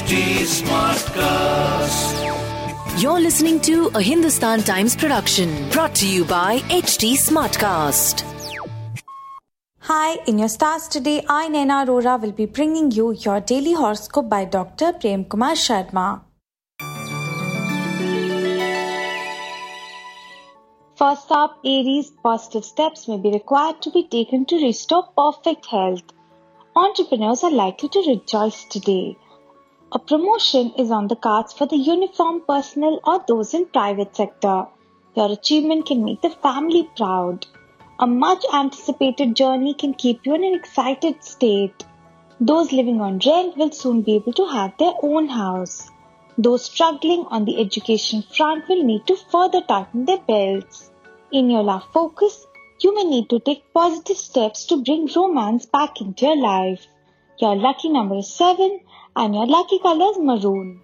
HT Smartcast. You're listening to a Hindustan Times production brought to you by HT Smartcast. Hi, in your stars today, I, Naina Arora, will be bringing you your daily horoscope by Dr. Prem Kumar Sharma. First up, Aries, positive steps may be required to be taken to restore perfect health. Entrepreneurs are likely to rejoice today. A promotion is on the cards for the uniform personnel or those in private sector. Your achievement can make the family proud. A much anticipated journey can keep you in an excited state. Those living on rent will soon be able to have their own house. Those struggling on the education front will need to further tighten their belts. In your love focus, you may need to take positive steps to bring romance back into your life. Your lucky number is 7 and your lucky color is maroon.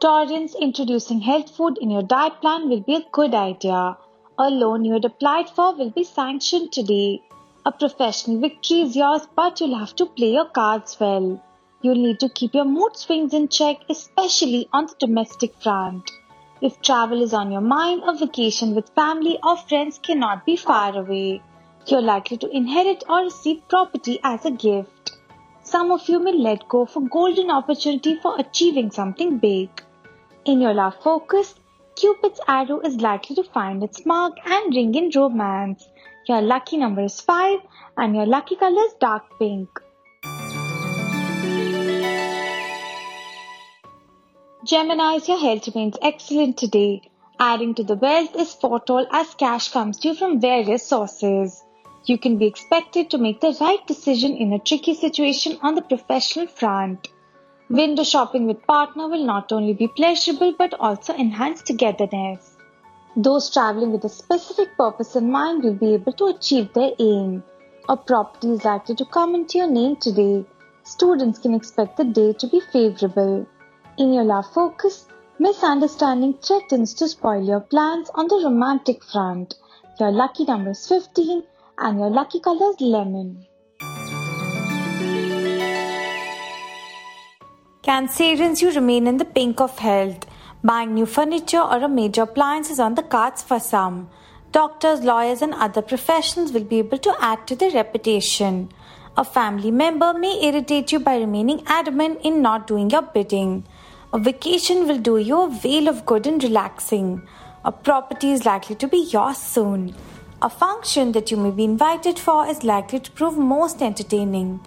Taurans, introducing health food in your diet plan will be a good idea. A loan you had applied for will be sanctioned today. A professional victory is yours, but you'll have to play your cards well. You'll need to keep your mood swings in check, especially on the domestic front. If travel is on your mind, a vacation with family or friends cannot be far away. You're likely to inherit or receive property as a gift. Some of you may let go of a golden opportunity for achieving something big. In your love focus, Cupid's arrow is likely to find its mark and ring in romance. Your lucky number is 5 and your lucky color is dark pink. Gemini's, your health remains excellent today. Adding to the wealth is foretold as cash comes to you from various sources. You can be expected to make the right decision in a tricky situation on the professional front. Window shopping with partner will not only be pleasurable but also enhance togetherness. Those traveling with a specific purpose in mind will be able to achieve their aim. A property is likely to come into your name today. Students can expect the day to be favorable. In your love focus, misunderstanding threatens to spoil your plans on the romantic front. Your lucky number is 15 and your lucky color is lemon. Cancerians, you remain in the pink of health. Buying new furniture or a major appliance is on the cards for some. Doctors, lawyers, and other professions will be able to add to their reputation. A family member may irritate you by remaining adamant in not doing your bidding. A vacation will do you a veil of good and relaxing. A property is likely to be yours soon. A function that you may be invited for is likely to prove most entertaining.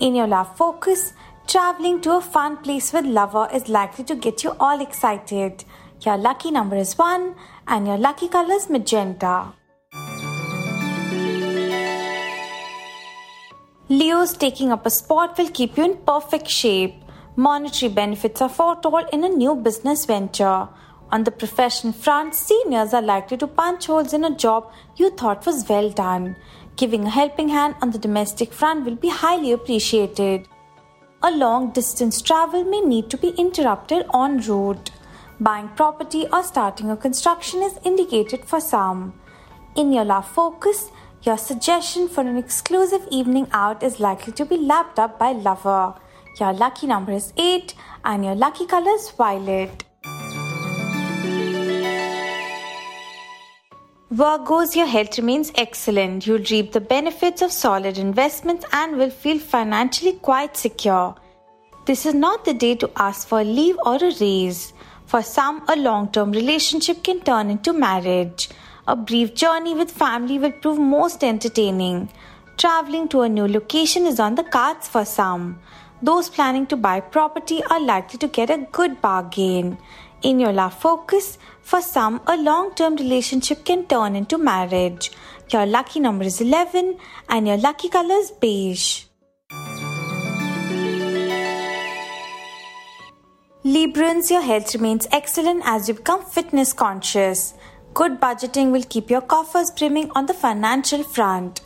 In your love focus, traveling to a fun place with lover is likely to get you all excited. Your lucky number is 1 and your lucky color is magenta. Leo's taking up a sport will keep you in perfect shape. Monetary benefits are foretold in a new business venture. On the profession front, seniors are likely to punch holes in a job you thought was well done. Giving a helping hand on the domestic front will be highly appreciated. A long distance travel may need to be interrupted en route. Buying property or starting a construction is indicated for some. In your love focus, your suggestion for an exclusive evening out is likely to be lapped up by lover. Your lucky number is 8 and your lucky color is violet. Virgos, your health remains excellent. You'll reap the benefits of solid investments and will feel financially quite secure. This is not the day to ask for a leave or a raise. For some, a long term relationship can turn into marriage. A brief journey with family will prove most entertaining. Traveling to a new location is on the cards for some. Those planning to buy property are likely to get a good bargain. In your love focus, for some, a long term relationship can turn into marriage. Your lucky number is 11 and your lucky color is beige. Librans, your health remains excellent as you become fitness conscious. Good budgeting will keep your coffers brimming on the financial front.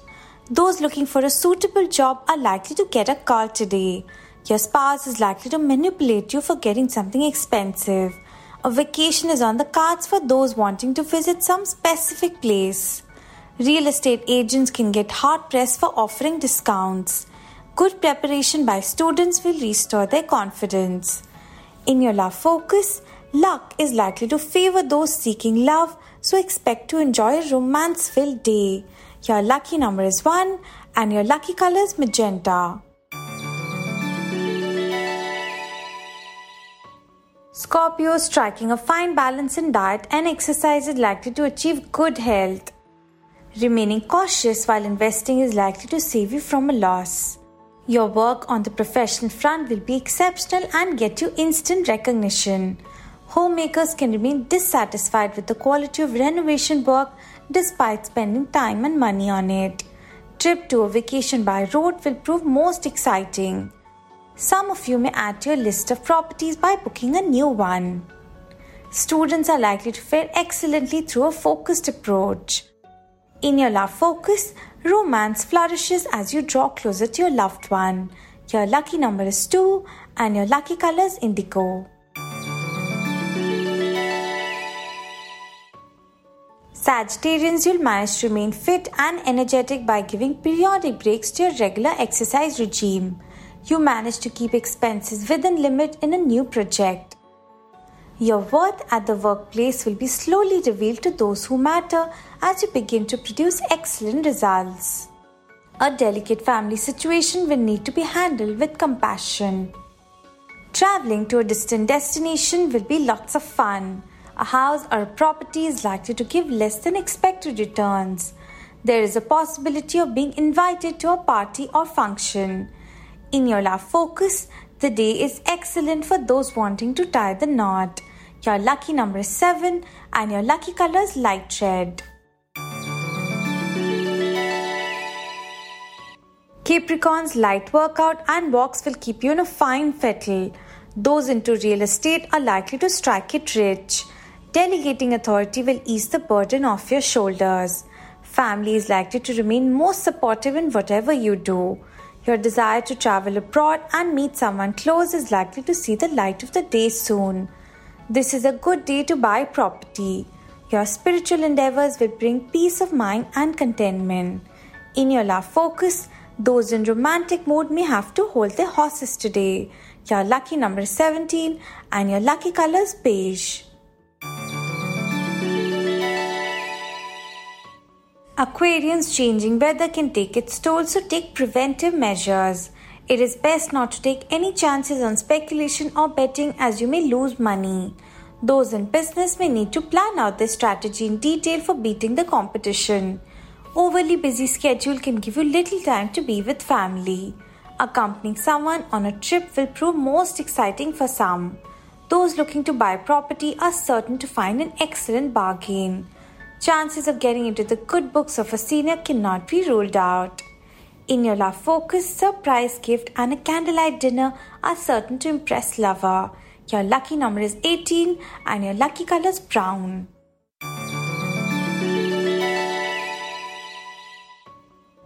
Those looking for a suitable job are likely to get a call today. Your spouse is likely to manipulate you for getting something expensive. A vacation is on the cards for those wanting to visit some specific place. Real estate agents can get hard pressed for offering discounts. Good preparation by students will restore their confidence. In your love focus, luck is likely to favor those seeking love, so expect to enjoy a romance filled day. Your lucky number is 1 and your lucky color is magenta. Scorpio striking a fine balance in diet and exercise is likely to achieve good health. Remaining cautious while investing is likely to save you from a loss. Your work on the professional front will be exceptional and get you instant recognition. Homemakers can remain dissatisfied with the quality of renovation work despite spending time and money on it. Trip to a vacation by road will prove most exciting. Some of you may add to your list of properties by booking a new one. Students are likely to fare excellently through a focused approach. In your love focus, romance flourishes as you draw closer to your loved one. Your lucky number is 2 and your lucky color is indigo. Sagittarians, you'll manage to remain fit and energetic by giving periodic breaks to your regular exercise regime you manage to keep expenses within limit in a new project. Your worth at the workplace will be slowly revealed to those who matter as you begin to produce excellent results. A delicate family situation will need to be handled with compassion. Traveling to a distant destination will be lots of fun. A house or a property is likely to give less than expected returns. There is a possibility of being invited to a party or function. In your love focus, the day is excellent for those wanting to tie the knot. Your lucky number is 7 and your lucky color is light red. Capricorn's light workout and walks will keep you in a fine fettle. Those into real estate are likely to strike it rich. Delegating authority will ease the burden off your shoulders. Family is likely to remain most supportive in whatever you do. Your desire to travel abroad and meet someone close is likely to see the light of the day soon. This is a good day to buy property. Your spiritual endeavors will bring peace of mind and contentment. In your love focus, those in romantic mood may have to hold their horses today. Your lucky number is 17 and your lucky color is beige. Aquarians changing weather can take its toll, so take preventive measures. It is best not to take any chances on speculation or betting as you may lose money. Those in business may need to plan out their strategy in detail for beating the competition. Overly busy schedule can give you little time to be with family. Accompanying someone on a trip will prove most exciting for some. Those looking to buy property are certain to find an excellent bargain chances of getting into the good books of a senior cannot be ruled out. In your love focus, surprise gift and a candlelight dinner are certain to impress lover. Your lucky number is 18 and your lucky color is brown.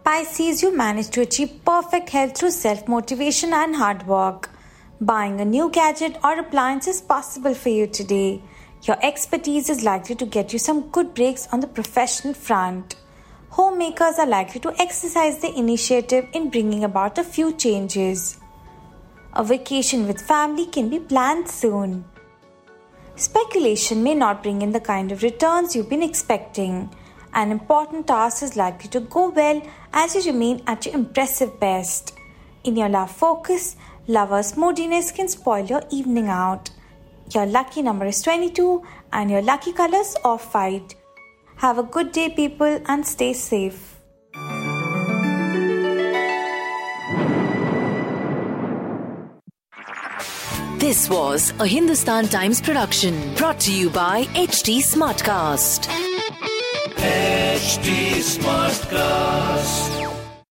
Pisces, you manage to achieve perfect health through self motivation and hard work. Buying a new gadget or appliance is possible for you today. Your expertise is likely to get you some good breaks on the professional front. Homemakers are likely to exercise the initiative in bringing about a few changes. A vacation with family can be planned soon. Speculation may not bring in the kind of returns you've been expecting. An important task is likely to go well as you remain at your impressive best. In your love focus, lovers' moodiness can spoil your evening out. Your lucky number is 22 and your lucky colors are white. Have a good day, people, and stay safe. This was a Hindustan Times production brought to you by HT Smartcast. HT Smartcast.